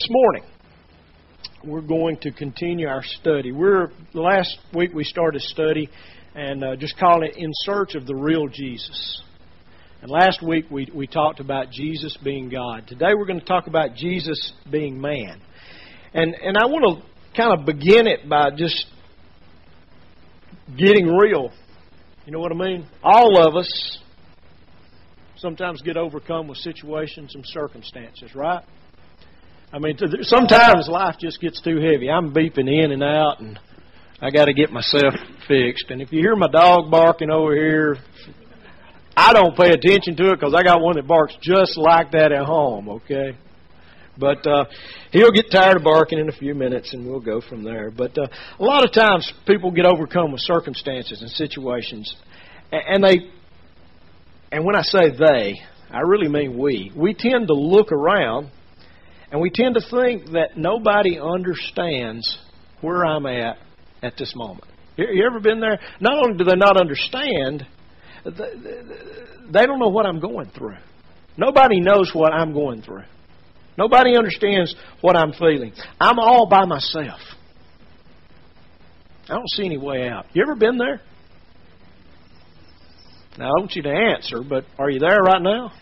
This morning, we're going to continue our study. We're last week we started a study and uh, just calling it "In Search of the Real Jesus." And last week we we talked about Jesus being God. Today we're going to talk about Jesus being man. And and I want to kind of begin it by just getting real. You know what I mean? All of us sometimes get overcome with situations and circumstances, right? I mean, sometimes life just gets too heavy. I'm beeping in and out, and I got to get myself fixed. And if you hear my dog barking over here, I don't pay attention to it because I got one that barks just like that at home. Okay, but uh, he'll get tired of barking in a few minutes, and we'll go from there. But uh, a lot of times, people get overcome with circumstances and situations, and they, and when I say they, I really mean we. We tend to look around and we tend to think that nobody understands where I'm at at this moment. You ever been there? Not only do they not understand, they don't know what I'm going through. Nobody knows what I'm going through. Nobody understands what I'm feeling. I'm all by myself. I don't see any way out. You ever been there? Now, I want you to answer, but are you there right now?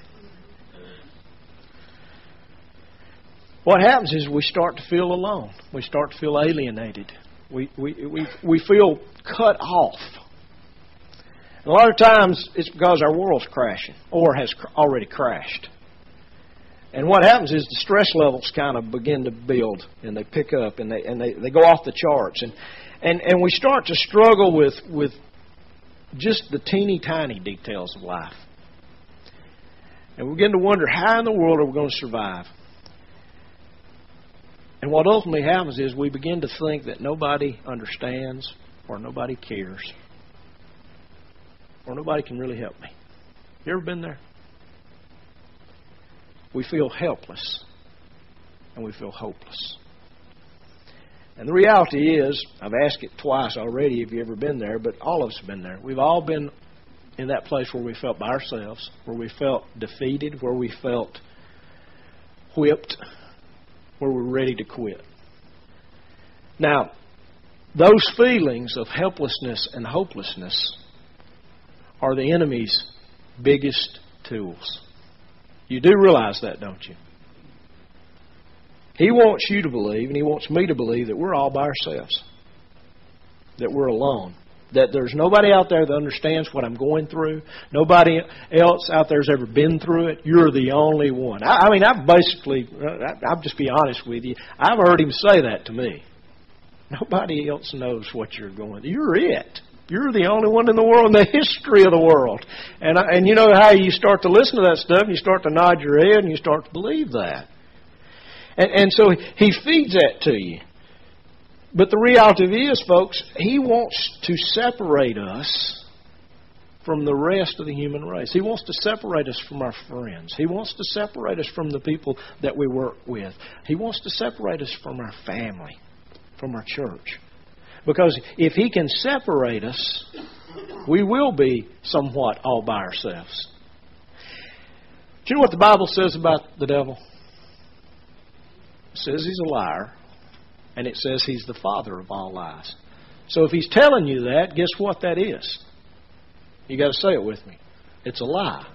What happens is we start to feel alone. We start to feel alienated. We, we, we, we feel cut off. And a lot of times it's because our world's crashing or has already crashed. And what happens is the stress levels kind of begin to build and they pick up and they, and they, they go off the charts. And, and, and we start to struggle with, with just the teeny tiny details of life. And we begin to wonder how in the world are we going to survive? And what ultimately happens is we begin to think that nobody understands or nobody cares or nobody can really help me. You ever been there? We feel helpless and we feel hopeless. And the reality is, I've asked it twice already if you've ever been there, but all of us have been there. We've all been in that place where we felt by ourselves, where we felt defeated, where we felt whipped, where we're ready to quit. Now, those feelings of helplessness and hopelessness are the enemy's biggest tools. You do realize that, don't you? He wants you to believe, and he wants me to believe, that we're all by ourselves, that we're alone that there's nobody out there that understands what I'm going through. Nobody else out there's ever been through it. You're the only one. I, I mean, I've basically, I'll just be honest with you. I've heard him say that to me. Nobody else knows what you're going through. You're it. You're the only one in the world in the history of the world. And I, and you know how you start to listen to that stuff, and you start to nod your head, and you start to believe that. And and so he feeds that to you. But the reality is, folks, He wants to separate us from the rest of the human race. He wants to separate us from our friends. He wants to separate us from the people that we work with. He wants to separate us from our family, from our church. Because if He can separate us, we will be somewhat all by ourselves. Do you know what the Bible says about the devil? It says he's a liar and it says he's the father of all lies. So if he's telling you that, guess what that is? You got to say it with me. It's a lie.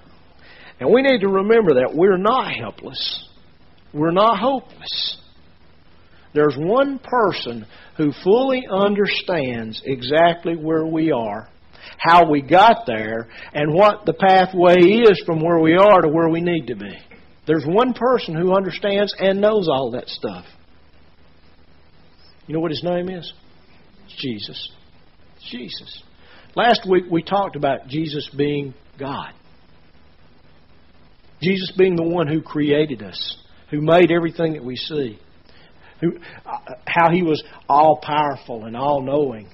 And we need to remember that we're not helpless. We're not hopeless. There's one person who fully understands exactly where we are, how we got there, and what the pathway is from where we are to where we need to be. There's one person who understands and knows all that stuff. You know what his name is? It's Jesus. Jesus. Last week we talked about Jesus being God. Jesus being the one who created us, who made everything that we see, who, uh, how he was all powerful and all knowing,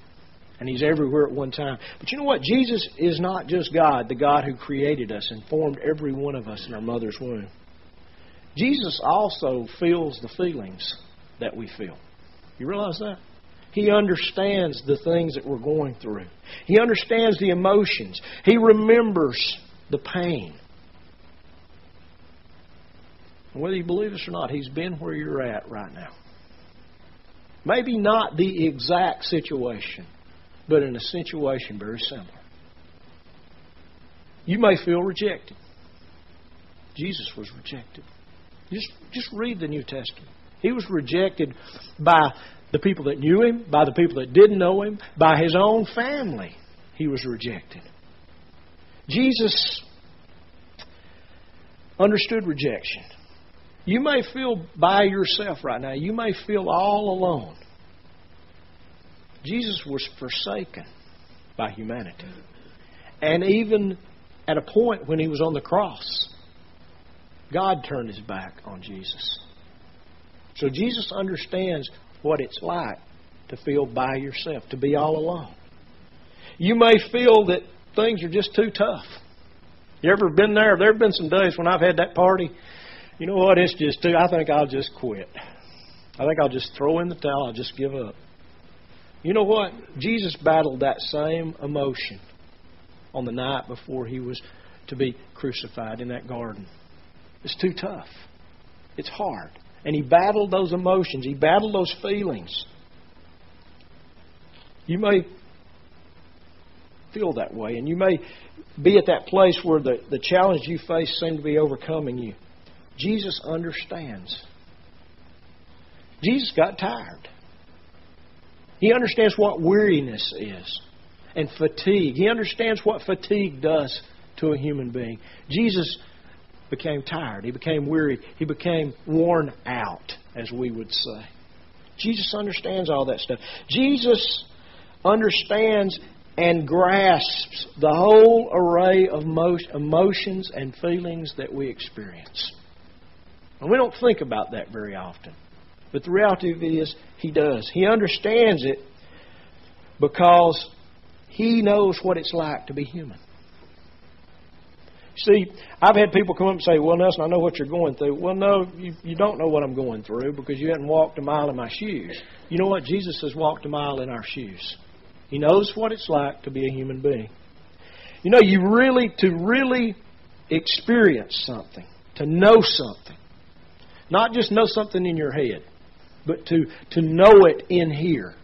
and he's everywhere at one time. But you know what? Jesus is not just God, the God who created us and formed every one of us in our mother's womb. Jesus also feels the feelings that we feel. You realize that? He understands the things that we're going through. He understands the emotions. He remembers the pain. whether you believe this or not, He's been where you're at right now. Maybe not the exact situation, but in a situation very similar. You may feel rejected. Jesus was rejected. Just, just read the New Testament. He was rejected by the people that knew him, by the people that didn't know him, by his own family. He was rejected. Jesus understood rejection. You may feel by yourself right now. You may feel all alone. Jesus was forsaken by humanity. And even at a point when he was on the cross, God turned his back on Jesus. So Jesus understands what it's like to feel by yourself, to be all alone. You may feel that things are just too tough. You ever been there? There have been some days when I've had that party. You know what? It's just too. I think I'll just quit. I think I'll just throw in the towel. I'll just give up. You know what? Jesus battled that same emotion on the night before he was to be crucified in that garden. It's too tough. It's hard. And he battled those emotions, he battled those feelings. You may feel that way, and you may be at that place where the, the challenge you face seem to be overcoming you. Jesus understands. Jesus got tired. He understands what weariness is and fatigue. He understands what fatigue does to a human being. Jesus became tired. He became weary. He became worn out, as we would say. Jesus understands all that stuff. Jesus understands and grasps the whole array of emotions and feelings that we experience. And we don't think about that very often. But the reality of it is, He does. He understands it because He knows what it's like to be human. See, I've had people come up and say, Well, Nelson, I know what you're going through. Well, no, you, you don't know what I'm going through because you hadn't walked a mile in my shoes. You know what? Jesus has walked a mile in our shoes. He knows what it's like to be a human being. You know, you really, to really experience something, to know something, not just know something in your head, but to, to know it in here,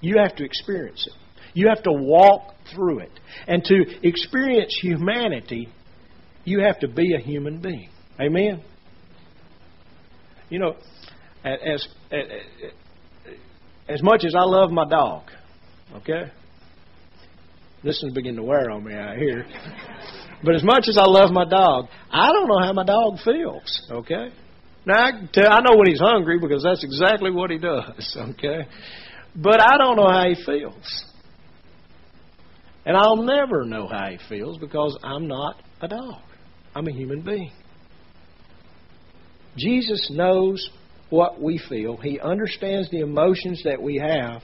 you have to experience it. You have to walk through it. And to experience humanity, you have to be a human being. Amen? You know, as, as, much as I love my dog, okay? This is beginning to wear on me out here. But as much as I love my dog, I don't know how my dog feels, okay? Now, I, tell, I know when he's hungry because that's exactly what he does, okay? But I don't know how he feels. And I'll never know how he feels because I'm not a dog. I'm a human being. Jesus knows what we feel. He understands the emotions that we have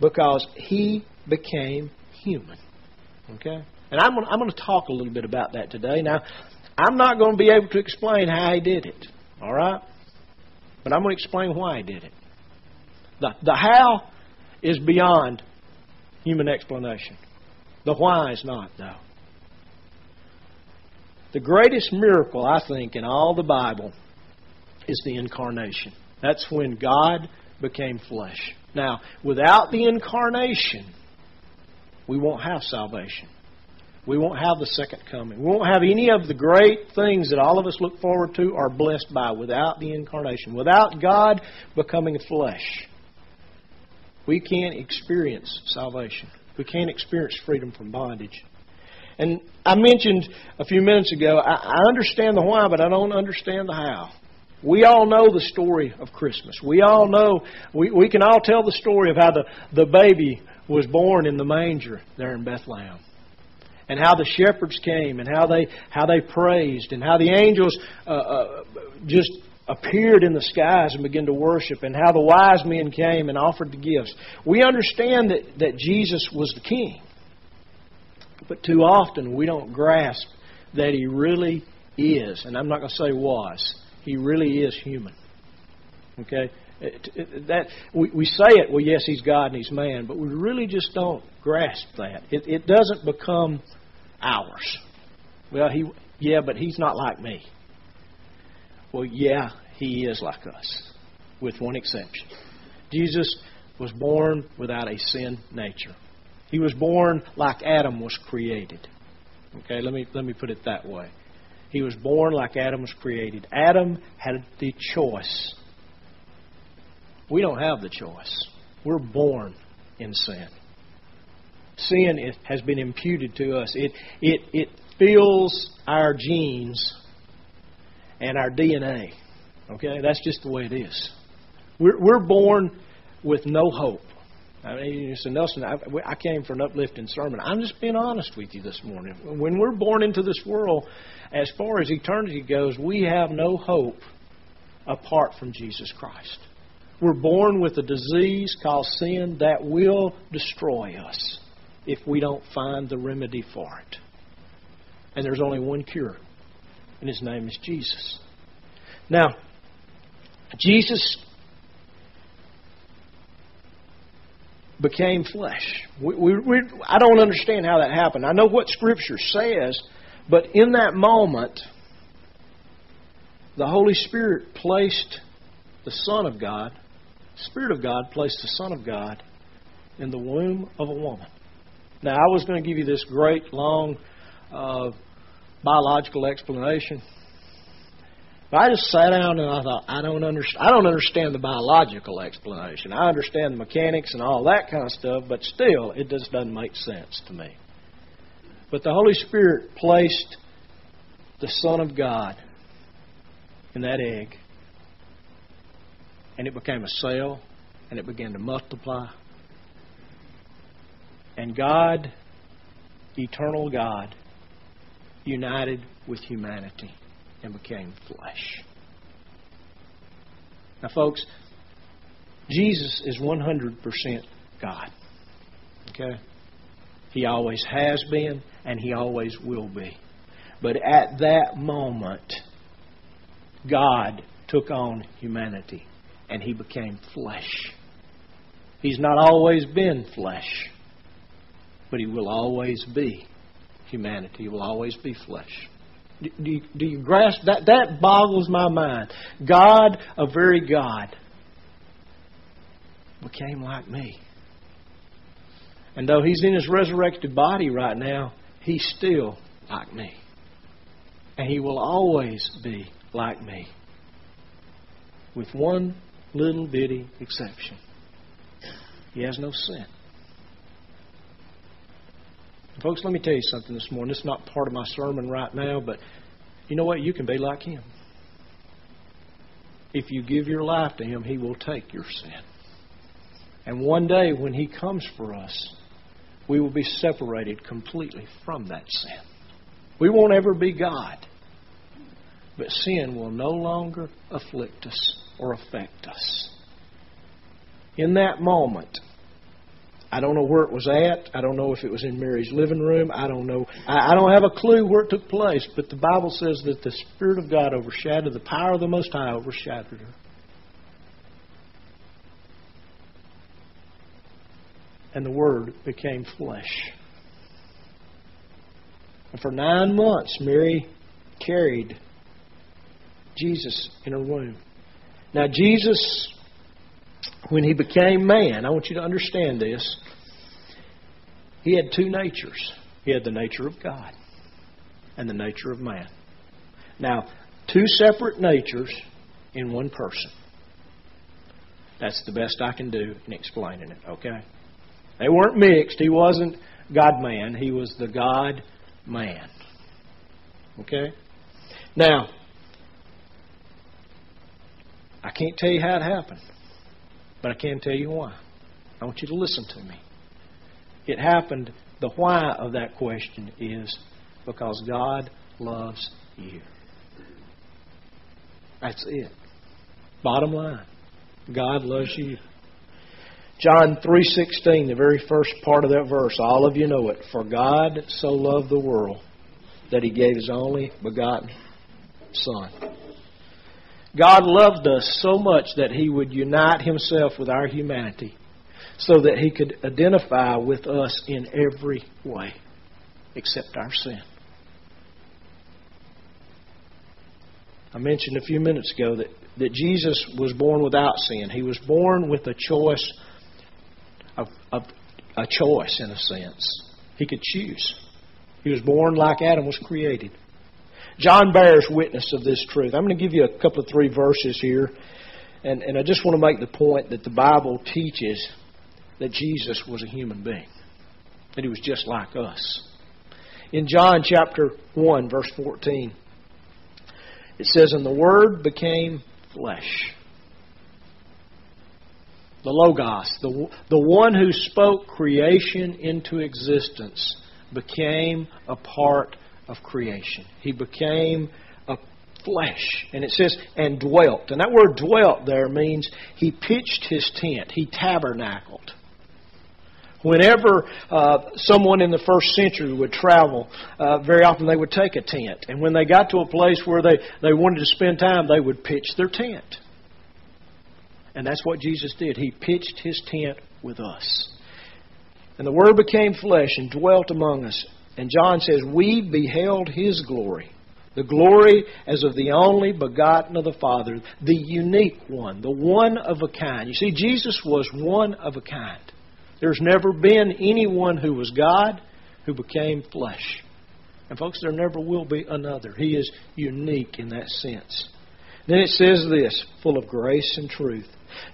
because he became human. Okay? And I'm going, I'm going to talk a little bit about that today. Now, I'm not going to be able to explain how he did it. All right? But I'm going to explain why he did it. The, the how is beyond human explanation. The why is not, though. The greatest miracle, I think, in all the Bible is the incarnation. That's when God became flesh. Now, without the incarnation, we won't have salvation. We won't have the second coming. We won't have any of the great things that all of us look forward to or blessed by without the incarnation. Without God becoming flesh, we can't experience salvation. We can't experience freedom from bondage. And I mentioned a few minutes ago, I, understand the why, but I don't understand the how. We all know the story of Christmas. We all know, we, we can all tell the story of how the, the baby was born in the manger there in Bethlehem. And how the shepherds came and how they how they praised and how the angels uh, uh, just appeared in the skies and began to worship, and how the wise men came and offered the gifts. We understand that, that Jesus was the king. But too often we don't grasp that he really is, and I'm not going to say was, he really is human. Okay? That we, we say it, well, yes, he's God and he's man, but we really just don't grasp that. It, it doesn't become ours. Well, he, yeah, but he's not like me. Well, yeah, he is like us, with one exception. Jesus was born without a sin nature. He was born like Adam was created. Okay, let me let me put it that way. He was born like Adam was created. Adam had the choice. We don't have the choice. We're born in sin. Sin has been imputed to us. It it it fills our genes and our DNA. Okay, that's just the way it is. We're, we're born with no hope. I mean, you said, Nelson, I, I came for an uplifting sermon. I'm just being honest with you this morning. When we're born into this world, as far as eternity goes, we have no hope apart from Jesus Christ. We're born with a disease called sin that will destroy us if we don't find the remedy for it. And there's only one cure, and his name is Jesus. Now, Jesus became flesh. We, we, we, I don't understand how that happened. I know what Scripture says, but in that moment, the Holy Spirit placed the Son of God, Spirit of God placed the Son of God in the womb of a woman. Now, I was going to give you this great, long uh, biological explanation. But I just sat down and I thought, I don't understand. I don't understand the biological explanation. I understand the mechanics and all that kind of stuff, but still, it just doesn't make sense to me. But the Holy Spirit placed the Son of God in that egg, and it became a cell, and it began to multiply. And God, eternal God, united with humanity and became flesh. Now, folks, Jesus is 100% God. Okay? He always has been, and He always will be. But at that moment, God took on humanity, and He became flesh. He's not always been flesh, but He will always be humanity. He will always be flesh. Do you, do you grasp that? That boggles my mind. God, a very God, became like me. And though he's in his resurrected body right now, he's still like me. And he will always be like me. With one little bitty exception. He has no sin. Folks, let me tell you something this morning. It's not part of my sermon right now, but you know what? You can be like Him. If you give your life to Him, He will take your sin. And one day when He comes for us, we will be separated completely from that sin. We won't ever be God. But sin will no longer afflict us or affect us. In that moment, I don't know where it was at. I don't know if it was in Mary's living room. I don't know. I, I don't have a clue where it took place. But the Bible says that the Spirit of God overshadowed, the power of the Most High overshadowed her. And the Word became flesh. And for nine months, Mary carried Jesus in her womb. Now, Jesus when he became man, I want you to understand this, he had two natures. He had the nature of God and the nature of man. Now, two separate natures in one person. That's the best I can do in explaining it, okay? They weren't mixed. He wasn't God man, he was the God man. Okay? Now, I can't tell you how it happened. But I can tell you why. I want you to listen to me. It happened, the why of that question is because God loves you. That's it. Bottom line. God loves you. John 3:16, the very first part of that verse, all of you know it. For God so loved the world that he gave his only begotten son. God loved us so much that He would unite Himself with our humanity so that He could identify with us in every way except our sin. I mentioned a few minutes ago that, that Jesus was born without sin. He was born with a choice of, of a choice in a sense. He could choose. He was born like Adam was created. John bears witness of this truth. I'm going to give you a couple of three verses here, and, and I just want to make the point that the Bible teaches that Jesus was a human being, that he was just like us. In John chapter 1, verse 14, it says, And the Word became flesh. The Logos, the, the one who spoke creation into existence, became a part of creation. He became a flesh. And it says, and dwelt. And that word dwelt there means he pitched his tent, he tabernacled. Whenever uh, someone in the first century would travel, uh, very often they would take a tent. And when they got to a place where they, they wanted to spend time, they would pitch their tent. And that's what Jesus did. He pitched his tent with us. And the Word became flesh and dwelt among us. And John says, We beheld his glory. The glory as of the only begotten of the Father, the unique one, the one of a kind. You see, Jesus was one of a kind. There's never been anyone who was God who became flesh. And, folks, there never will be another. He is unique in that sense. Then it says this, full of grace and truth.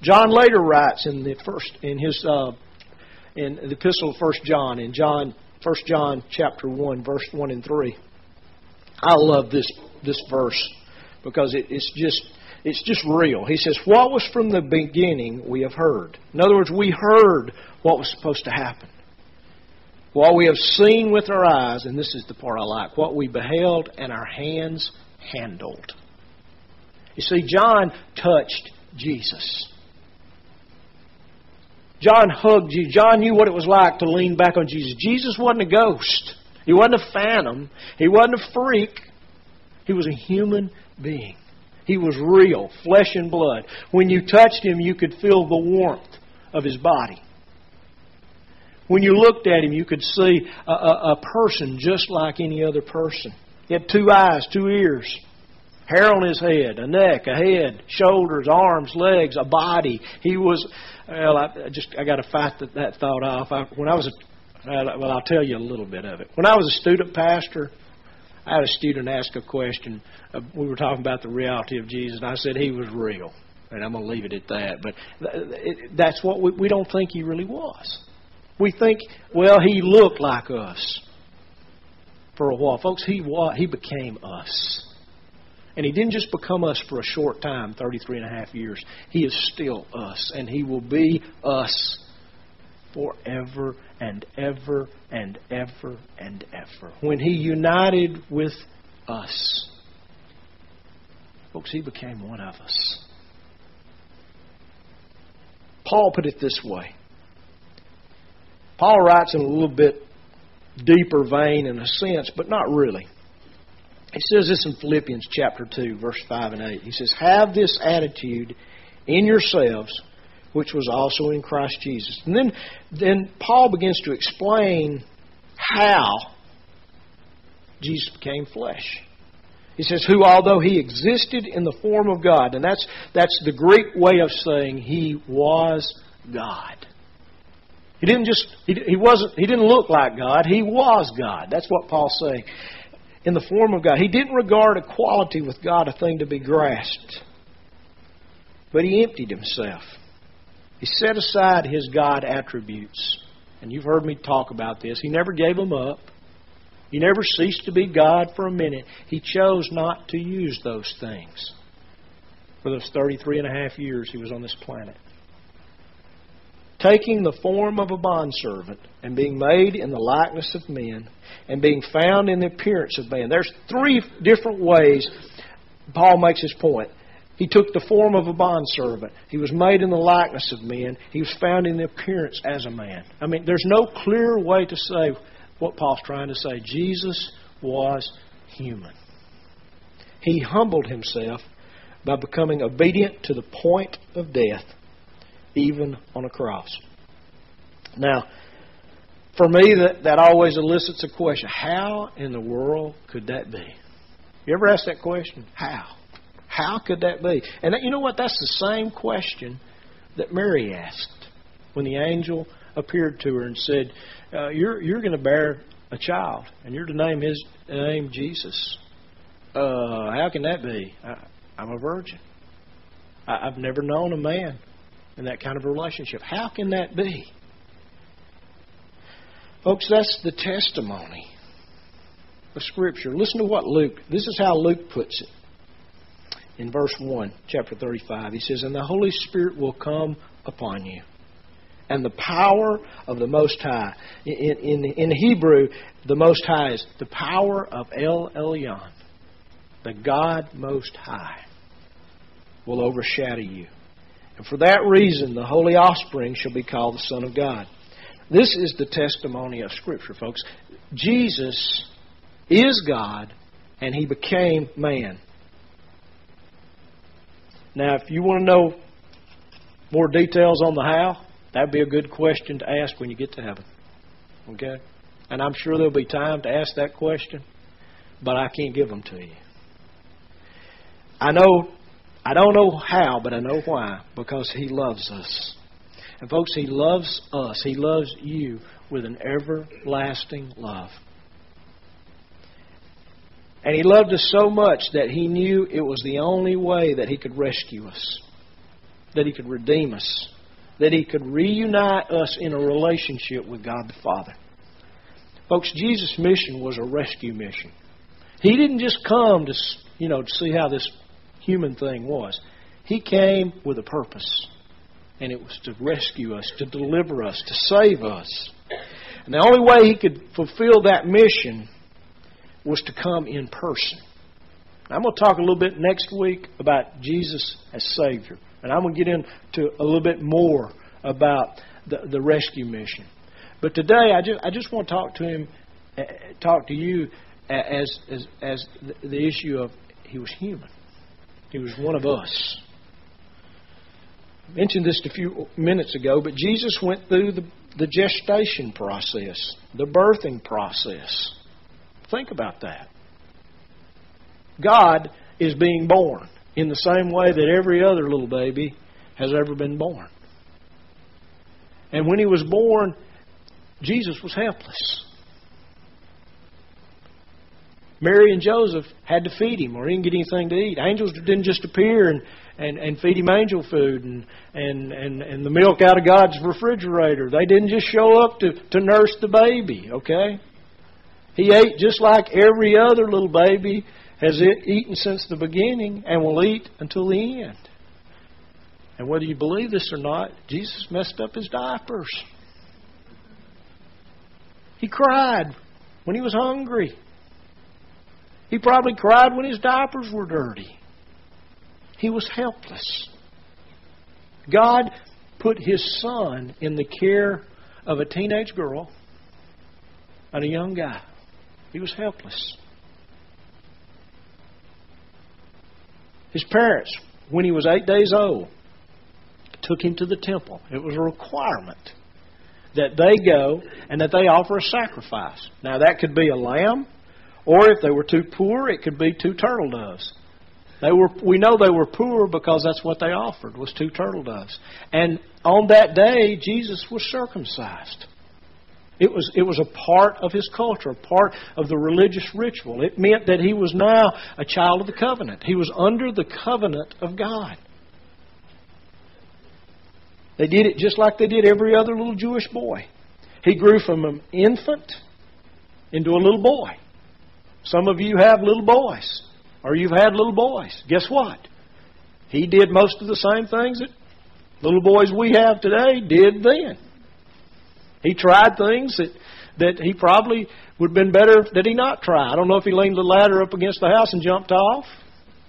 John later writes in the first in his uh, in the epistle of First John in John First John chapter one verse one and three. I love this this verse because it, it's just it's just real. He says, "What was from the beginning we have heard." In other words, we heard what was supposed to happen. What we have seen with our eyes, and this is the part I like, what we beheld and our hands handled. You see, John touched Jesus. John hugged you. John knew what it was like to lean back on Jesus. Jesus wasn't a ghost. He wasn't a phantom. He wasn't a freak. He was a human being. He was real, flesh and blood. When you touched him, you could feel the warmth of his body. When you looked at him, you could see a, a, a person just like any other person. He had two eyes, two ears, hair on his head, a neck, a head, shoulders, arms, legs, a body. He was, well, I just I got to fight that, that thought off. I, when I was, a, well, I'll tell you a little bit of it. When I was a student pastor, I had a student ask a question. Uh, we were talking about the reality of Jesus, and I said he was real, and I'm going to leave it at that. But it, that's what we, we don't think he really was. We think, well, he looked like us for a while, folks. He was, he became us. And He didn't just become us for a short time, 33 and a half years. He is still us, and He will be us forever and ever and ever and ever. When He united with us, folks, He became one of us. Paul put it this way. Paul writes in a little bit deeper vein in a sense, but not really. He says this in Philippians chapter 2, verse 5 and 8. He says, Have this attitude in yourselves, which was also in Christ Jesus. And then, then Paul begins to explain how Jesus became flesh. He says, Who, although he existed in the form of God, and that's, that's the Greek way of saying he was God. He didn't just he, he wasn't he didn't look like God, he was God. That's what Paul's saying in the form of God. He didn't regard equality with God a thing to be grasped, but he emptied himself. He set aside his God attributes. And you've heard me talk about this. He never gave them up. He never ceased to be God for a minute. He chose not to use those things for those 33 and a half years he was on this planet taking the form of a bondservant and being made in the likeness of men and being found in the appearance of man. There's three different ways Paul makes his point. He took the form of a bondservant. He was made in the likeness of men. He was found in the appearance as a man. I mean, there's no clear way to say what Paul's trying to say. Jesus was human. He humbled himself by becoming obedient to the point of death even on a cross. Now, for me, that, that always elicits a question how in the world could that be? You ever ask that question? How? How could that be? And that, you know what? That's the same question that Mary asked when the angel appeared to her and said, uh, "You're you're going to bear a child, and you're to name his name Jesus." Uh, how can that be? I, I'm a virgin. I, I've never known a man in that kind of a relationship. How can that be? Folks, that's the testimony of Scripture. Listen to what Luke, this is how Luke puts it. In verse 1, chapter 35, he says, And the Holy Spirit will come upon you. And the power of the Most High. In, in, in Hebrew, the Most High is the power of El Elyon, the God Most High, will overshadow you. And for that reason, the holy offspring shall be called the Son of God. This is the testimony of Scripture, folks. Jesus is God, and He became man. Now, if you want to know more details on the how, that'd be a good question to ask when you get to heaven. Okay? And I'm sure there'll be time to ask that question, but I can't give them to you. I know I don't know how, but I know why. Because He loves us. And folks, He loves us. He loves you with an everlasting love. And He loved us so much that He knew it was the only way that He could rescue us, that He could redeem us, that He could reunite us in a relationship with God the Father. Folks, Jesus' mission was a rescue mission. He didn't just come to, you know, to see how this human thing was. He came with a purpose, and it was to rescue us, to deliver us, to save us. And the only way he could fulfill that mission was to come in person. I'm going to talk a little bit next week about Jesus as Savior. And I'm going to get into a little bit more about the, the rescue mission. But today, I just, I just want to talk to him, uh, talk to you as, as, as the issue of he was human. He was one of us. I mentioned this a few minutes ago, but Jesus went through the, the gestation process, the birthing process. Think about that. God is being born in the same way that every other little baby has ever been born. And when he was born, Jesus was helpless. Mary and Joseph had to feed him, or he didn't get anything to eat. Angels didn't just appear and, and, and feed him angel food and, and, and, and the milk out of God's refrigerator. They didn't just show up to, to nurse the baby, okay? He ate just like every other little baby has eaten since the beginning and will eat until the end. And whether you believe this or not, Jesus messed up his diapers. He cried when he was hungry. He probably cried when his diapers were dirty. He was helpless. God put his son in the care of a teenage girl and a young guy. He was helpless. His parents, when he was eight days old, took him to the temple. It was a requirement that they go and that they offer a sacrifice. Now, that could be a lamb, or if they were too poor, it could be two turtle doves. They were, we know they were poor because that's what they offered was two turtle doves. And on that day, Jesus was circumcised. It was, it was a part of his culture, a part of the religious ritual. It meant that he was now a child of the covenant. He was under the covenant of God. They did it just like they did every other little Jewish boy. He grew from an infant into a little boy. Some of you have little boys, or you've had little boys. Guess what? He did most of the same things that little boys we have today did then. He tried things that, that he probably would have been better that he not try. I don't know if he leaned the ladder up against the house and jumped off.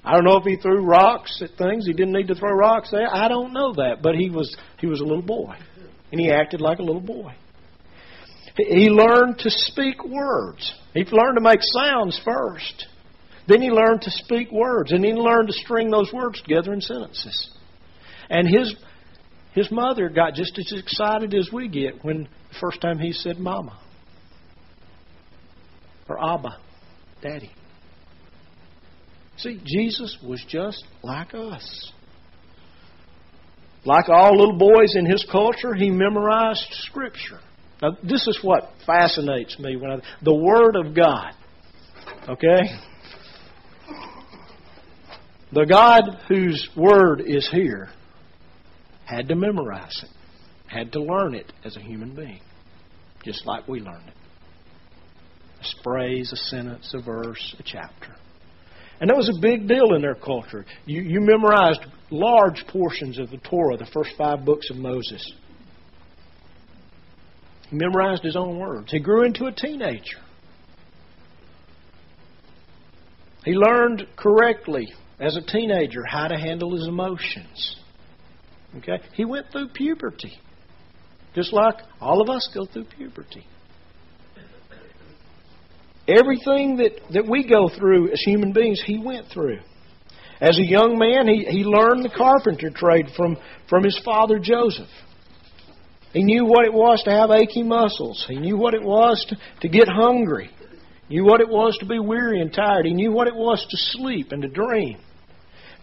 I don't know if he threw rocks at things he didn't need to throw rocks there. I don't know that, but he was he was a little boy, and he acted like a little boy. He learned to speak words. He learned to make sounds first. Then he learned to speak words, and he learned to string those words together in sentences. And his his mother got just as excited as we get when the first time he said "Mama" or "Abba," "Daddy." See, Jesus was just like us. Like all little boys in his culture, he memorized Scripture. Now, this is what fascinates me when I, the Word of God. Okay? The God whose Word is here had to memorize it, had to learn it as a human being, just like we learn it. A phrase, a sentence, a verse, a chapter. And that was a big deal in their culture. You, you memorized large portions of the Torah, the first five books of Moses. He memorized his own words. He grew into a teenager. He learned correctly as a teenager how to handle his emotions. Okay? He went through puberty. Just like all of us go through puberty. Everything that, that we go through as human beings, he went through. As a young man, he, he learned the carpenter trade from, from his father Joseph. He knew what it was to have achy muscles. He knew what it was to, to get hungry. He knew what it was to be weary and tired. He knew what it was to sleep and to dream.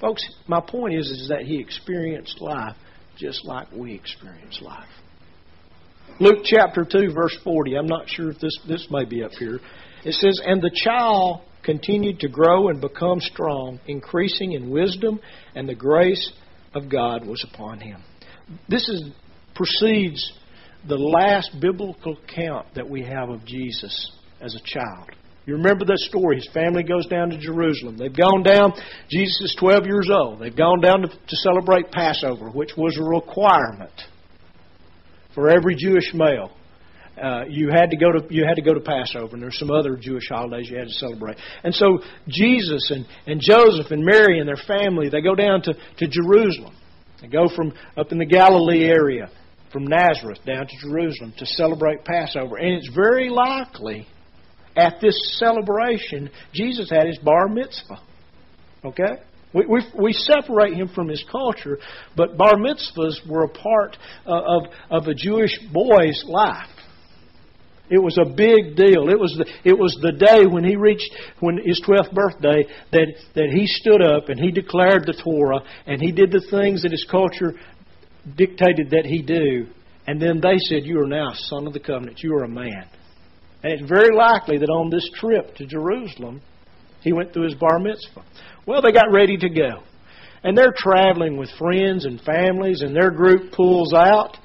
Folks, my point is, is that he experienced life just like we experience life. Luke chapter 2, verse 40. I'm not sure if this, this may be up here. It says, And the child continued to grow and become strong, increasing in wisdom, and the grace of God was upon him. This is, precedes the last biblical account that we have of Jesus as a child. You remember that story. His family goes down to Jerusalem. They've gone down, Jesus is 12 years old. They've gone down to, to celebrate Passover, which was a requirement for every Jewish male uh, you had to go to you had to go to Passover, and there's some other Jewish holidays you had to celebrate. And so Jesus and, and Joseph and Mary and their family they go down to, to Jerusalem. They go from up in the Galilee area, from Nazareth down to Jerusalem to celebrate Passover. And it's very likely at this celebration Jesus had his bar mitzvah. Okay? We, we, we separate him from his culture, but bar mitzvahs were a part uh, of, of a Jewish boy's life. It was a big deal. It was the, it was the day when he reached when his twelfth birthday that that he stood up and he declared the Torah and he did the things that his culture dictated that he do. And then they said, "You are now son of the covenant. You are a man." And it's very likely that on this trip to Jerusalem, he went through his bar mitzvah. Well, they got ready to go, and they're traveling with friends and families, and their group pulls out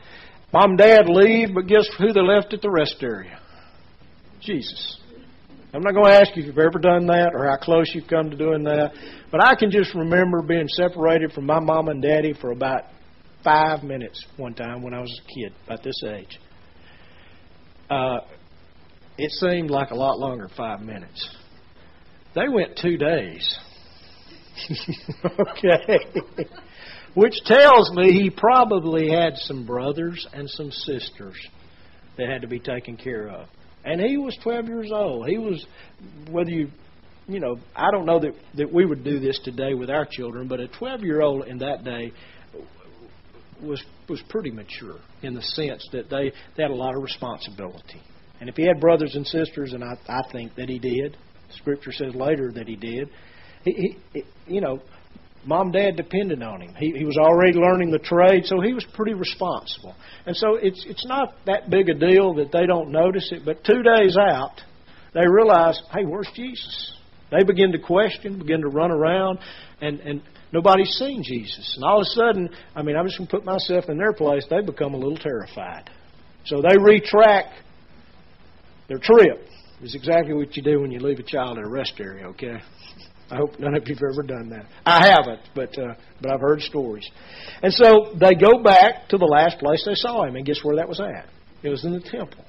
Mom and Dad leave, but guess who they left at the rest area? Jesus. I'm not going to ask you if you've ever done that or how close you've come to doing that, but I can just remember being separated from my mom and daddy for about five minutes one time when I was a kid, about this age. Uh, it seemed like a lot longer, five minutes. They went two days. okay which tells me he probably had some brothers and some sisters that had to be taken care of. And he was 12 years old. He was, whether you, you know, I don't know that, that we would do this today with our children, but a 12 year old in that day was was pretty mature in the sense that they, they had a lot of responsibility. And if he had brothers and sisters, and I, I think that he did, Scripture says later that he did, he, he, you know, Mom and Dad depended on him. He, he was already learning the trade, so he was pretty responsible. And so it's, it's not that big a deal that they don't notice it, but two days out, they realize, hey, where's Jesus? They begin to question, begin to run around, and, and nobody's seen Jesus. And all of a sudden, I mean, I'm just going to put myself in their place, they become a little terrified. So they retract their trip. It's exactly what you do when you leave a child at a rest area, okay? I hope none of you've ever done that. I haven't, but uh, but I've heard stories. And so they go back to the last place they saw him, and guess where that was at? It was in the temple.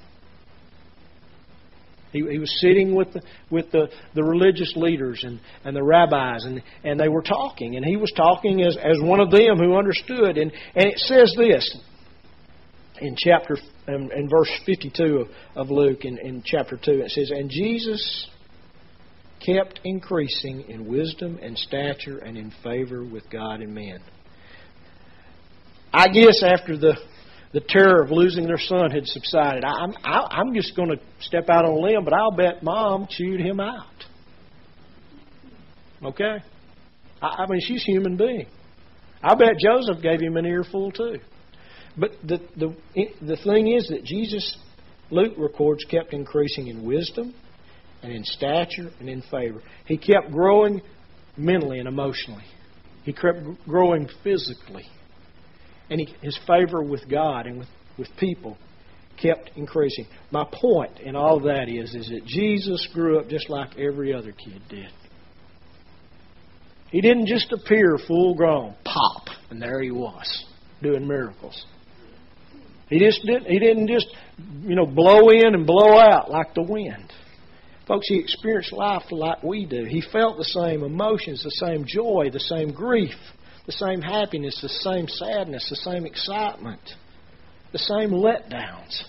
He, he was sitting with the with the, the religious leaders and, and the rabbis, and, and they were talking, and he was talking as, as one of them who understood. And, and it says this in chapter in, in verse fifty two of, of Luke in, in chapter two. It says, And Jesus kept increasing in wisdom and stature and in favor with God and men. I guess after the the terror of losing their son had subsided, I'm I'm just going to step out on a limb, but I'll bet mom chewed him out. Okay, I, I mean, she's a human being. I bet Joseph gave him an earful too. But the the the thing is that Jesus, Luke records, kept increasing in wisdom, and in stature and in favor. He kept growing mentally and emotionally. He kept growing physically, and he, his favor with God and with with people kept increasing. My point in all that is, is that Jesus grew up just like every other kid did. He didn't just appear full grown, pop, and there he was doing miracles. He just didn't he didn't just you know blow in and blow out like the wind. Folks, he experienced life like we do. He felt the same emotions, the same joy, the same grief, the same happiness, the same sadness, the same excitement, the same letdowns.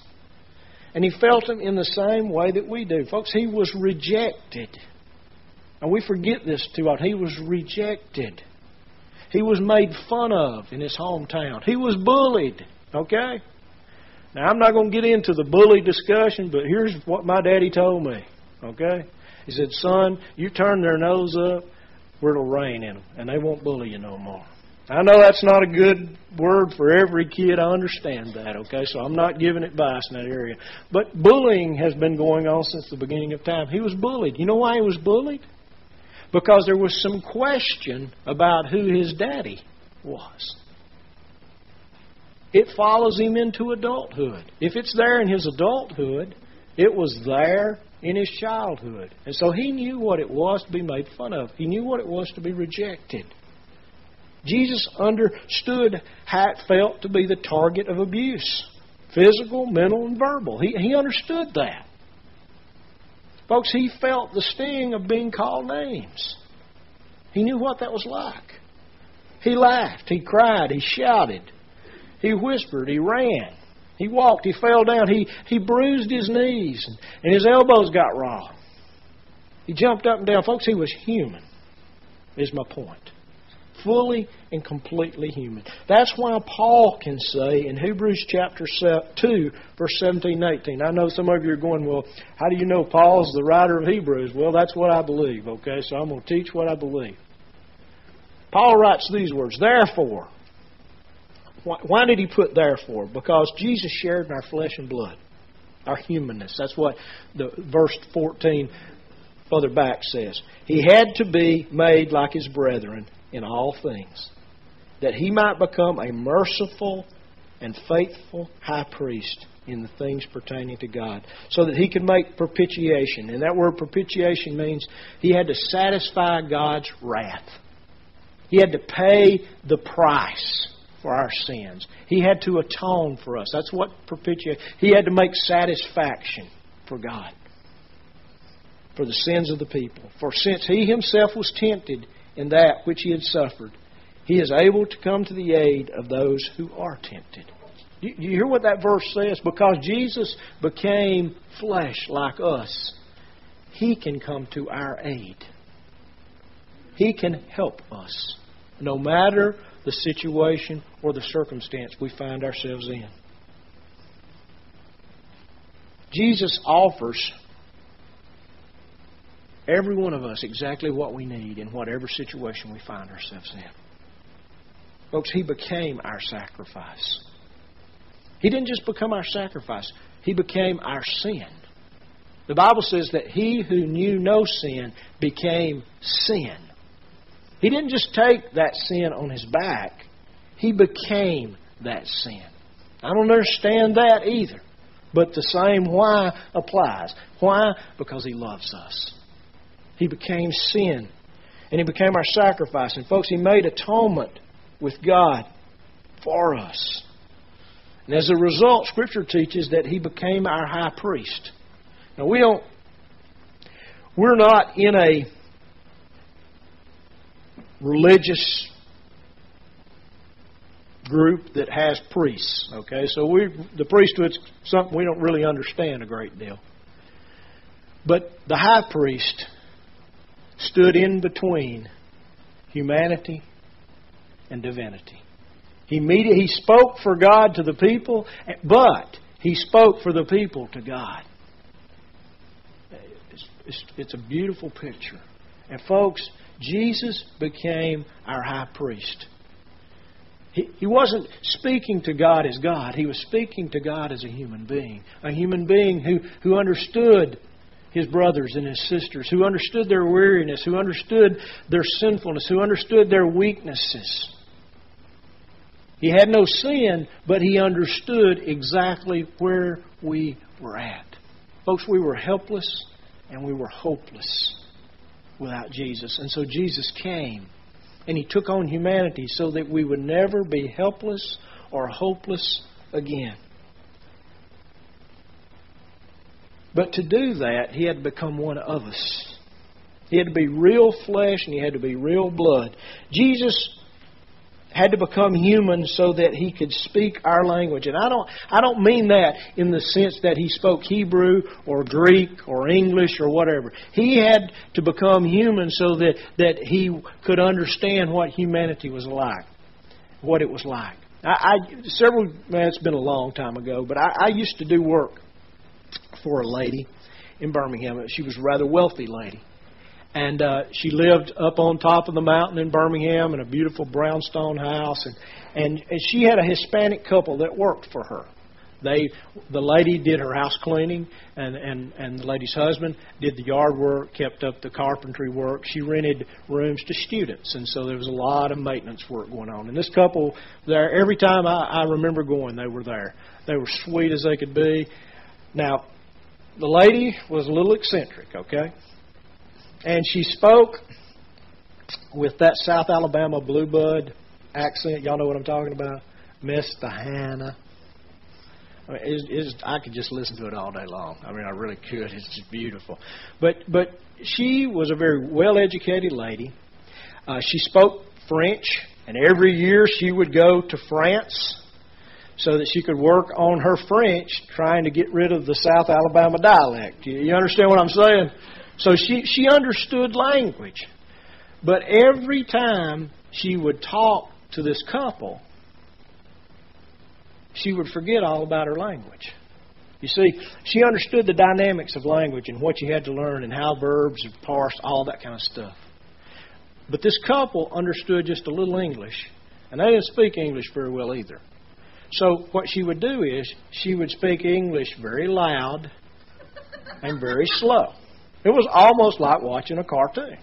And he felt them in the same way that we do. Folks, he was rejected. And we forget this too often. He was rejected. He was made fun of in his hometown. He was bullied. Okay? Now, I'm not going to get into the bully discussion, but here's what my daddy told me. Okay? He said, Son, you turn their nose up where it'll rain in them, and they won't bully you no more. I know that's not a good word for every kid. I understand that, okay? So I'm not giving advice in that area. But bullying has been going on since the beginning of time. He was bullied. You know why he was bullied? because there was some question about who his daddy was. It follows him into adulthood. If it's there in his adulthood, it was there in his childhood. And so he knew what it was to be made fun of, he knew what it was to be rejected. Jesus understood how it felt to be the target of abuse physical, mental, and verbal. He, he understood that. Folks, he felt the sting of being called names. He knew what that was like. He laughed, he cried, he shouted, he whispered, he ran, he walked, he fell down, he, he bruised his knees, and his elbows got raw. He jumped up and down. Folks, he was human, is my point fully and completely human. That's why Paul can say in Hebrews chapter 2, verse 17 and 18. I know some of you are going, well, how do you know Paul's the writer of Hebrews? Well, that's what I believe, okay? So I'm going to teach what I believe. Paul writes these words Therefore, why did he put therefore? Because Jesus shared in our flesh and blood, our humanness. That's what the verse 14 further back says. He had to be made like his brethren in all things, that he might become a merciful and faithful high priest in the things pertaining to God, so that he could make propitiation. And that word propitiation means he had to satisfy God's wrath. He had to pay the price for our sins. He had to atone for us. That's what propitiation. He had to make satisfaction for God for the sins of the people. For since he himself was tempted in that which he had suffered, he is able to come to the aid of those who are tempted. You, you hear what that verse says? Because Jesus became flesh like us, he can come to our aid. He can help us, no matter the situation or the circumstance we find ourselves in. Jesus offers every one of us exactly what we need in whatever situation we find ourselves in. Folks, He became our sacrifice. He didn't just become our sacrifice, He became our sin. The Bible says that He who knew no sin became sin. He didn't just take that sin on His back, He became that sin. I don't understand that either. But the same why applies. Why? Because He loves us. He became sin. And He became our sacrifice. And, folks, He made atonement with God for us. And as a result, Scripture teaches that He became our high priest. Now, we don't, we're not in a religious group that has priests. Okay, so we the priesthood's something we don't really understand a great deal. But the high priest stood in between humanity and divinity. He, he spoke for God to the people, but he spoke for the people to God. It's, it's, it's a beautiful picture. And, folks, Jesus became our high priest. He, he wasn't speaking to God as God. He was speaking to God as a human being. A human being who, who understood his brothers and his sisters, who understood their weariness, who understood their sinfulness, who understood their weaknesses. He had no sin, but he understood exactly where we were at. Folks, we were helpless and we were hopeless without Jesus. And so Jesus came and he took on humanity so that we would never be helpless or hopeless again. But to do that, he had to become one of us. He had to be real flesh and he had to be real blood. Jesus had to become human so that he could speak our language. And I don't I don't mean that in the sense that he spoke Hebrew or Greek or English or whatever. He had to become human so that, that he could understand what humanity was like, what it was like. I, I several man, it's been a long time ago, but I, I used to do work for a lady in Birmingham. She was a rather wealthy lady and uh, she lived up on top of the mountain in Birmingham in a beautiful brownstone house, and, and and she had a Hispanic couple that worked for her. They, the lady did her house cleaning, and and and the lady's husband did the yard work, kept up the carpentry work. She rented rooms to students, and so there was a lot of maintenance work going on. And this couple there, every time I, I remember going, they were there. They were sweet as they could be. Now, the lady was a little eccentric, okay and she spoke with that South Alabama blue bud accent. Y'all know what I'm talking about? Mr. Hannah. I mean, it's, it's, I could just listen to it all day long. I mean, I really could. It's just beautiful. But but she was a very well-educated lady. Uh, she spoke French, and every year she would go to France so that she could work on her French, trying to get rid of the South Alabama dialect. You, you understand what I'm saying? So she, she understood language. But every time she would talk to this couple, she would forget all about her language. You see, she understood the dynamics of language and what you had to learn and how verbs are parsed, all that kind of stuff. But this couple understood just a little English, and they didn't speak English very well either. So what she would do is she would speak English very loud and very slow. It was almost like watching a cartoon.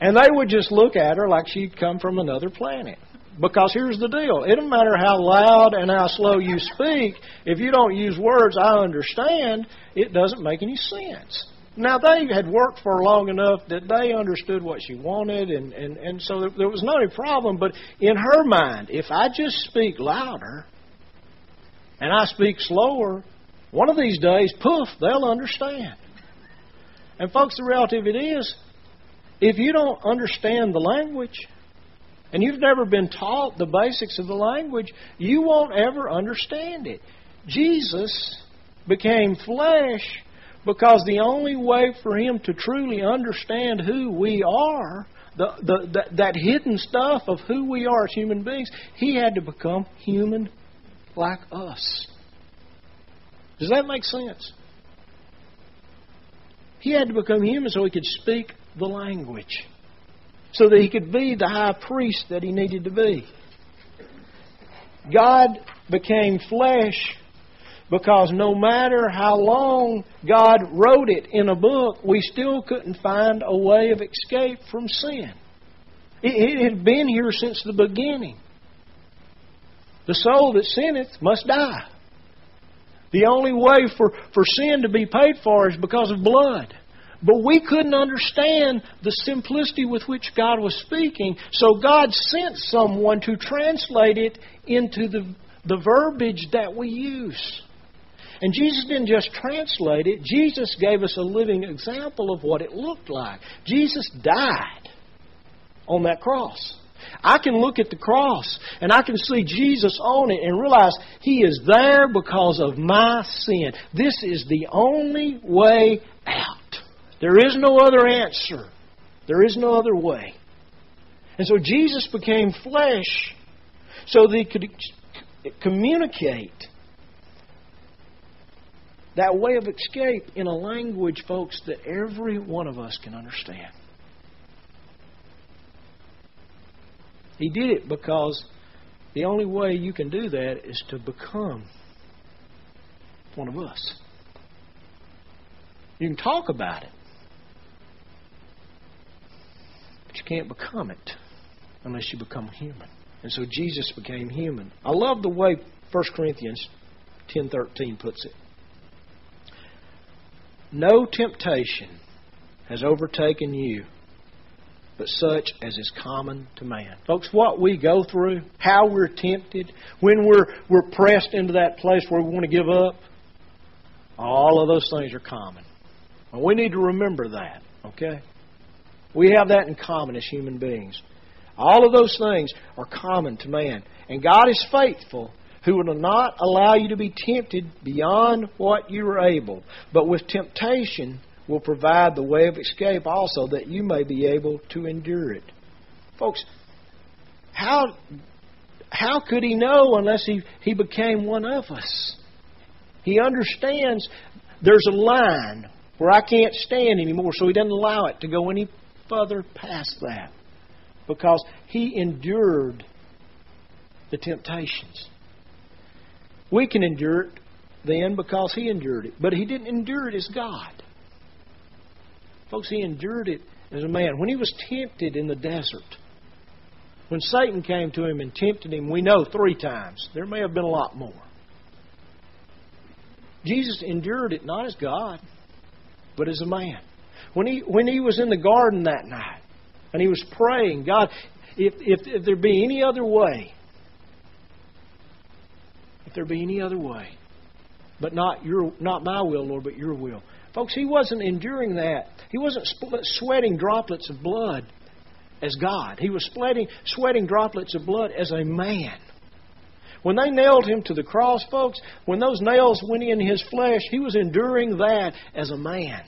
And they would just look at her like she'd come from another planet. Because here's the deal it doesn't matter how loud and how slow you speak, if you don't use words I understand, it doesn't make any sense. Now, they had worked for long enough that they understood what she wanted, and, and, and so there was no problem. But in her mind, if I just speak louder and I speak slower, one of these days, poof, they'll understand. And, folks, the reality of it is, if you don't understand the language, and you've never been taught the basics of the language, you won't ever understand it. Jesus became flesh because the only way for him to truly understand who we are, the, the, the, that hidden stuff of who we are as human beings, he had to become human like us. Does that make sense? He had to become human so he could speak the language, so that he could be the high priest that he needed to be. God became flesh because no matter how long God wrote it in a book, we still couldn't find a way of escape from sin. It, had been here since the beginning. The soul that sinneth must die. The only way for, for sin to be paid for is because of blood. But we couldn't understand the simplicity with which God was speaking, so God sent someone to translate it into the, the verbiage that we use. And Jesus didn't just translate it, Jesus gave us a living example of what it looked like. Jesus died on that cross. I can look at the cross and I can see Jesus on it and realize He is there because of my sin. This is the only way out. There is no other answer. There is no other way. And so Jesus became flesh so that He could communicate that way of escape in a language, folks, that every one of us can understand. He did it because the only way you can do that is to become one of us. You can talk about it, but you can't become it unless you become human. And so Jesus became human. I love the way 1 Corinthians 10:13 puts it. No temptation has overtaken you but such as is common to man. Folks, what we go through, how we're tempted, when we're we're pressed into that place where we want to give up, all of those things are common. And we need to remember that, okay? We have that in common as human beings. All of those things are common to man. And God is faithful who will not allow you to be tempted beyond what you are able, but with temptation will provide the way of escape also that you may be able to endure it. Folks, how how could he know unless he, he became one of us? He understands there's a line where I can't stand anymore, so he doesn't allow it to go any further past that because he endured the temptations. We can endure it then because he endured it, but he didn't endure it as God. Folks, he endured it as a man. When he was tempted in the desert, when Satan came to him and tempted him, we know three times. There may have been a lot more. Jesus endured it not as God, but as a man. When he, when he was in the garden that night and he was praying, God, if, if, if there be any other way, if there be any other way, but not your, not my will, Lord, but your will. Folks, he wasn't enduring that. He wasn't sweating droplets of blood as God. He was sweating, droplets of blood as a man. When they nailed him to the cross, folks, when those nails went in his flesh, he was enduring that as a man.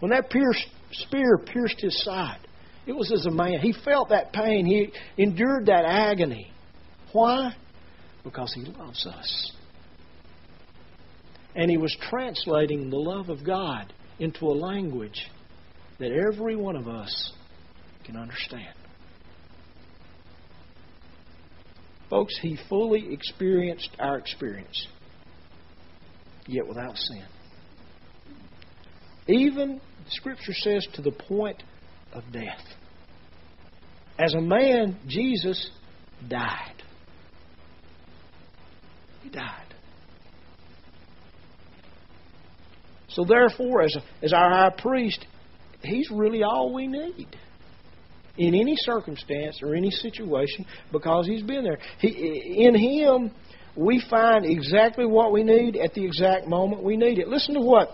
When that pierced, spear pierced his side, it was as a man. He felt that pain. He endured that agony. Why? Because he loves us. And he was translating the love of God into a language that every one of us can understand. Folks, he fully experienced our experience, yet without sin. Even, Scripture says, to the point of death. As a man, Jesus died. He died. So therefore, as, as our high priest, he's really all we need in any circumstance or any situation because he's been there. He, in him, we find exactly what we need at the exact moment we need it. Listen to what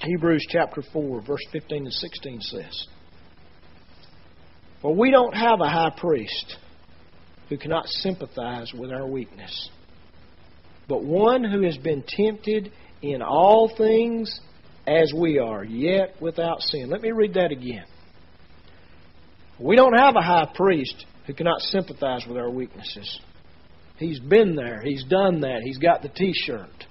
Hebrews chapter 4, verse 15 and 16 says. For we don't have a high priest who cannot sympathize with our weakness, but one who has been tempted in all things as we are, yet without sin. Let me read that again. We don't have a high priest who cannot sympathize with our weaknesses. He's been there, he's done that, he's got the t shirt.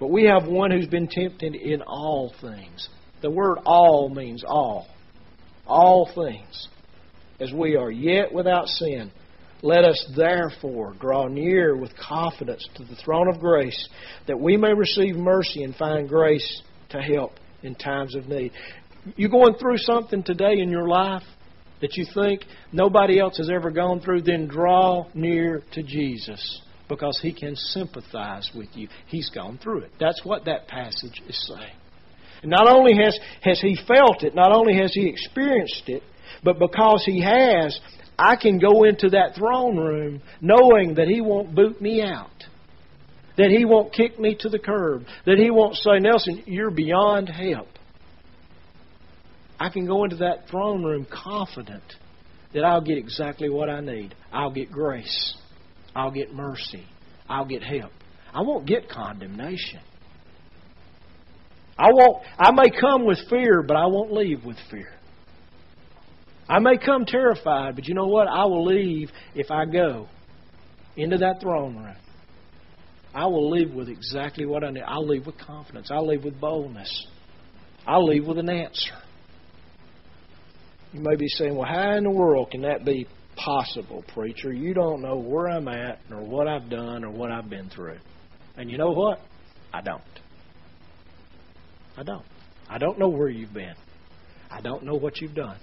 But we have one who's been tempted in all things. The word all means all. All things. As we are, yet without sin. Let us therefore draw near with confidence to the throne of grace that we may receive mercy and find grace to help in times of need. You going through something today in your life that you think nobody else has ever gone through, then draw near to Jesus because he can sympathize with you. He's gone through it. That's what that passage is saying. And not only has, has he felt it, not only has he experienced it, but because he has, I can go into that throne room knowing that He won't boot me out, that He won't kick me to the curb, that He won't say, Nelson, you're beyond help. I can go into that throne room confident that I'll get exactly what I need. I'll get grace. I'll get mercy. I'll get help. I won't get condemnation. I won't I may come with fear, but I won't leave with fear. I may come terrified, but you know what? I will leave if I go into that throne room. I will leave with exactly what I need. I'll leave with confidence. I'll leave with boldness. I'll leave with an answer. You may be saying, well, how in the world can that be possible, preacher. You don't know where I'm at, nor what I've done, or what I've been through. And you know what? I don't. I don't. I don't know where you've been. I don't know what you've done.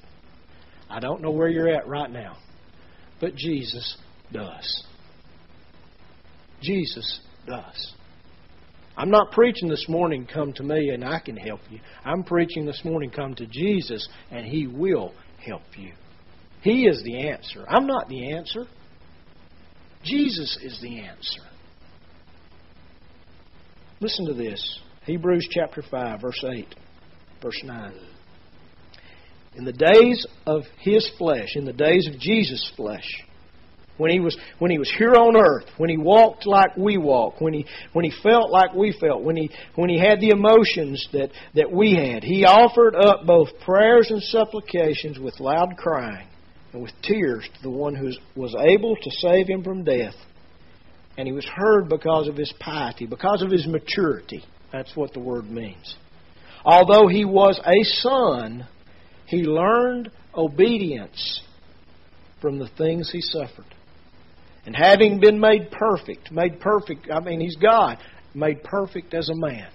I don't know where you're at right now. But Jesus does. Jesus does. I'm not preaching this morning, come to me and I can help you. I'm preaching this morning, come to Jesus and He will help you. He is the answer. I'm not the answer. Jesus is the answer. Listen to this Hebrews chapter 5, verse 8, verse 9. In the days of His flesh, in the days of Jesus' flesh, when he was when he was here on earth, when he walked like we walk, when he when he felt like we felt, when he when he had the emotions that, that we had, he offered up both prayers and supplications with loud crying and with tears to the one who was able to save him from death. And he was heard because of his piety, because of his maturity. That's what the word means. Although he was a son, he learned obedience from the things he suffered. And having been made perfect, made perfect, I mean, he's God, made perfect as a man.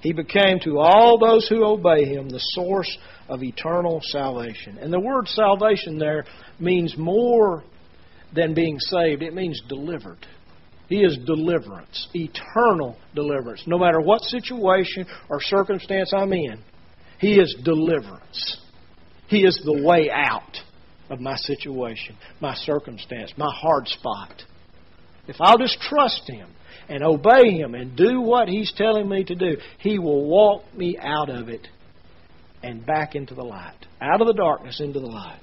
He became to all those who obey him the source of eternal salvation. And the word salvation there means more than being saved, it means delivered. He is deliverance, eternal deliverance. No matter what situation or circumstance I'm in, He is deliverance. He is the way out of my situation, my circumstance, my hard spot. If I'll just trust Him and obey Him and do what He's telling me to do, He will walk me out of it and back into the light. Out of the darkness into the light.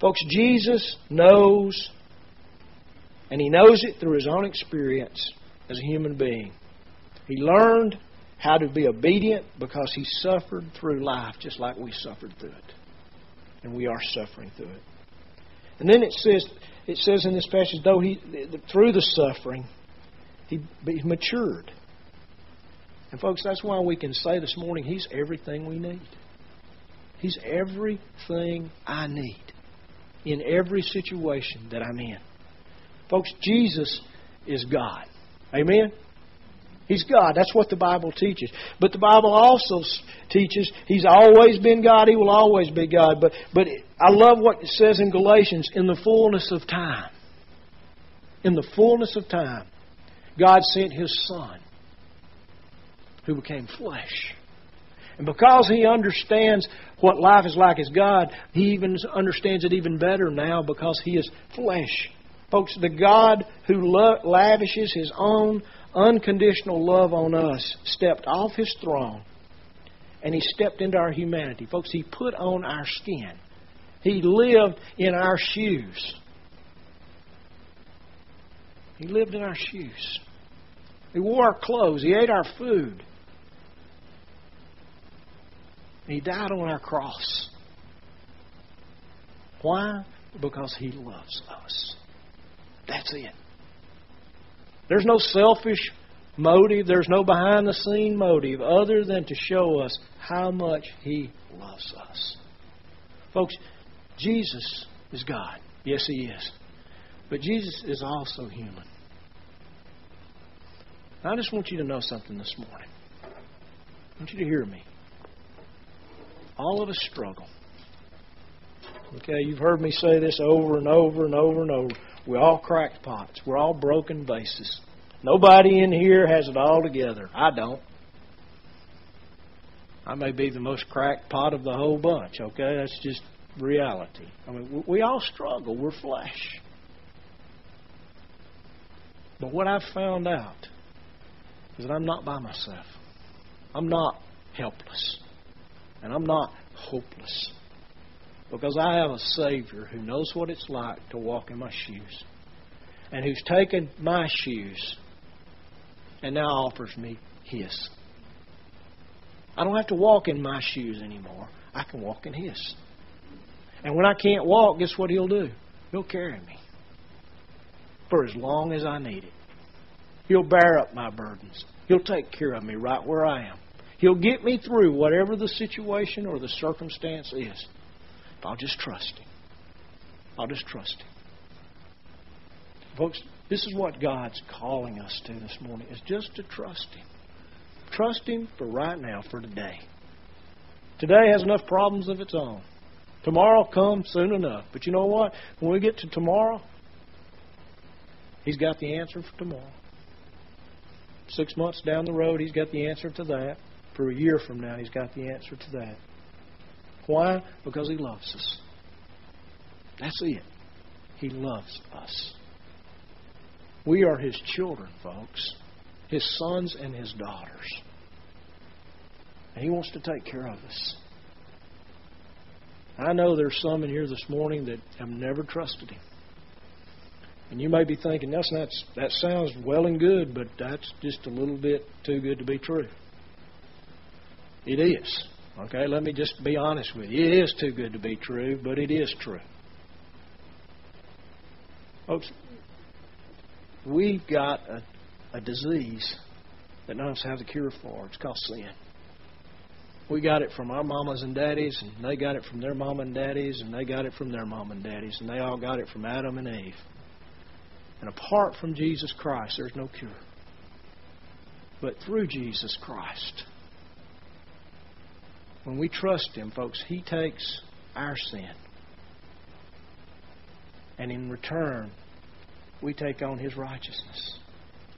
Folks, Jesus knows, and He knows it through His own experience as a human being. He learned how to be obedient because He suffered through life just like we suffered through it and we are suffering through it. And then it says, it says in this passage, though he through the suffering, he, he matured. And folks, that's why we can say this morning, He's everything we need. He's everything I need in every situation that I'm in. Folks, Jesus is God. Amen? He's God. That's what the Bible teaches. But the Bible also teaches He's always been God. He will always be God. But, but I love what it says in Galatians in the fullness of time. In the fullness of time, God sent His Son who became flesh. And because He understands what life is like as God, He even understands it even better now because He is flesh. Folks, the God who lavishes His own unconditional love on us stepped off his throne and he stepped into our humanity. Folks, he put on our skin. He lived in our shoes. He lived in our shoes. He wore our clothes. He ate our food. He died on our cross. Why? Because He loves us. That's it. There's no selfish motive, there's no behind the scene motive other than to show us how much He loves us. Folks, Jesus is God. Yes, He is. But Jesus is also human. I just want you to know something this morning. I want you to hear me. All of us struggle. Okay, you've heard me say this over and over and over and over. We're all cracked pots. We're all broken vases. Nobody in here has it all together. I don't. I may be the most cracked pot of the whole bunch, okay? That's just reality. I mean, we all struggle. We're flesh. But what I've found out is that I'm not by myself. I'm not helpless. And I'm not hopeless. Because I have a Savior who knows what it's like to walk in my shoes and who's taken my shoes and now offers me His. I don't have to walk in my shoes anymore. I can walk in His. And when I can't walk, guess what He'll do? He'll carry me for as long as I need it. He'll bear up my burdens. He'll take care of me right where I am. He'll get me through whatever the situation or the circumstance is. I'll just trust Him. I'll just trust Him. Folks, this is what God's calling us to this morning, is just to trust Him. Trust Him for right now, for today. Today has enough problems of its own. Tomorrow comes soon enough. But you know what? When we get to tomorrow, He's got the answer for tomorrow. Six months down the road, He's got the answer to that. For a year from now, He's got the answer to that. Why? Because He loves us. That's it. He loves us. We are His children, folks. His sons and His daughters. And He wants to take care of us. I know there's some in here this morning that have never trusted Him. And you may be thinking, that's not, that sounds well and good, but that's just a little bit too good to be true. It is. Okay, let me just be honest with you. It is too good to be true, but it is true. Folks, we've got a, a disease that none of us have the cure for. It's called sin. We got it from our mamas and daddies, and they got it from their mom and daddies, and they got it from their mom and daddies, and they all got it from Adam and Eve. And apart from Jesus Christ, there's no cure. But through Jesus Christ, when we trust Him, folks, He takes our sin. And in return, we take on His righteousness.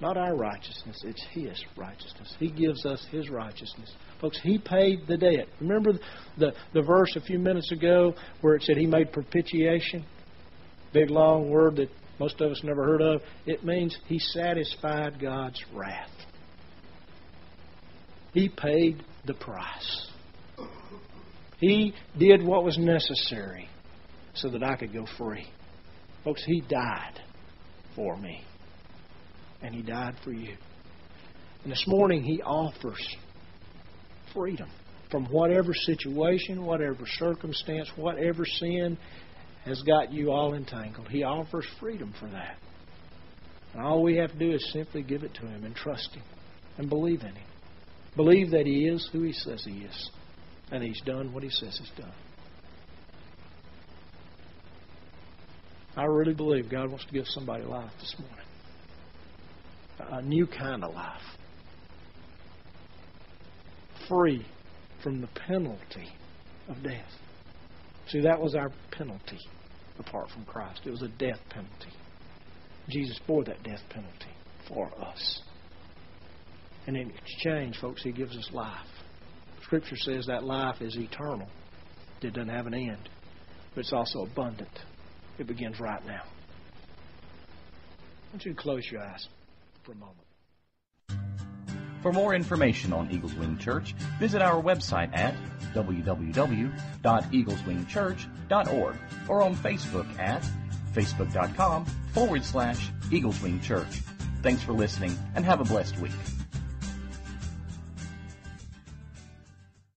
Not our righteousness, it's His righteousness. He gives us His righteousness. Folks, He paid the debt. Remember the, the verse a few minutes ago where it said He made propitiation? Big long word that most of us never heard of. It means He satisfied God's wrath. He paid the price. He did what was necessary so that I could go free. Folks, He died for me. And He died for you. And this morning He offers freedom from whatever situation, whatever circumstance, whatever sin has got you all entangled. He offers freedom for that. And all we have to do is simply give it to Him and trust Him and believe in Him. Believe that He is who He says He is and He's done what He says He's done. I really believe God wants to give somebody life this morning. A new kind of life. Free from the penalty of death. See, that was our penalty apart from Christ. It was a death penalty. Jesus bore that death penalty for us. And in exchange, folks, He gives us life. Scripture says that life is eternal. It doesn't have an end, but it's also abundant. It begins right now. I want you to close your eyes for a moment. For more information on Eagles Wing Church, visit our website at www.eagleswingchurch.org or on Facebook at facebook.com forward slash Eagles Wing Church. Thanks for listening and have a blessed week.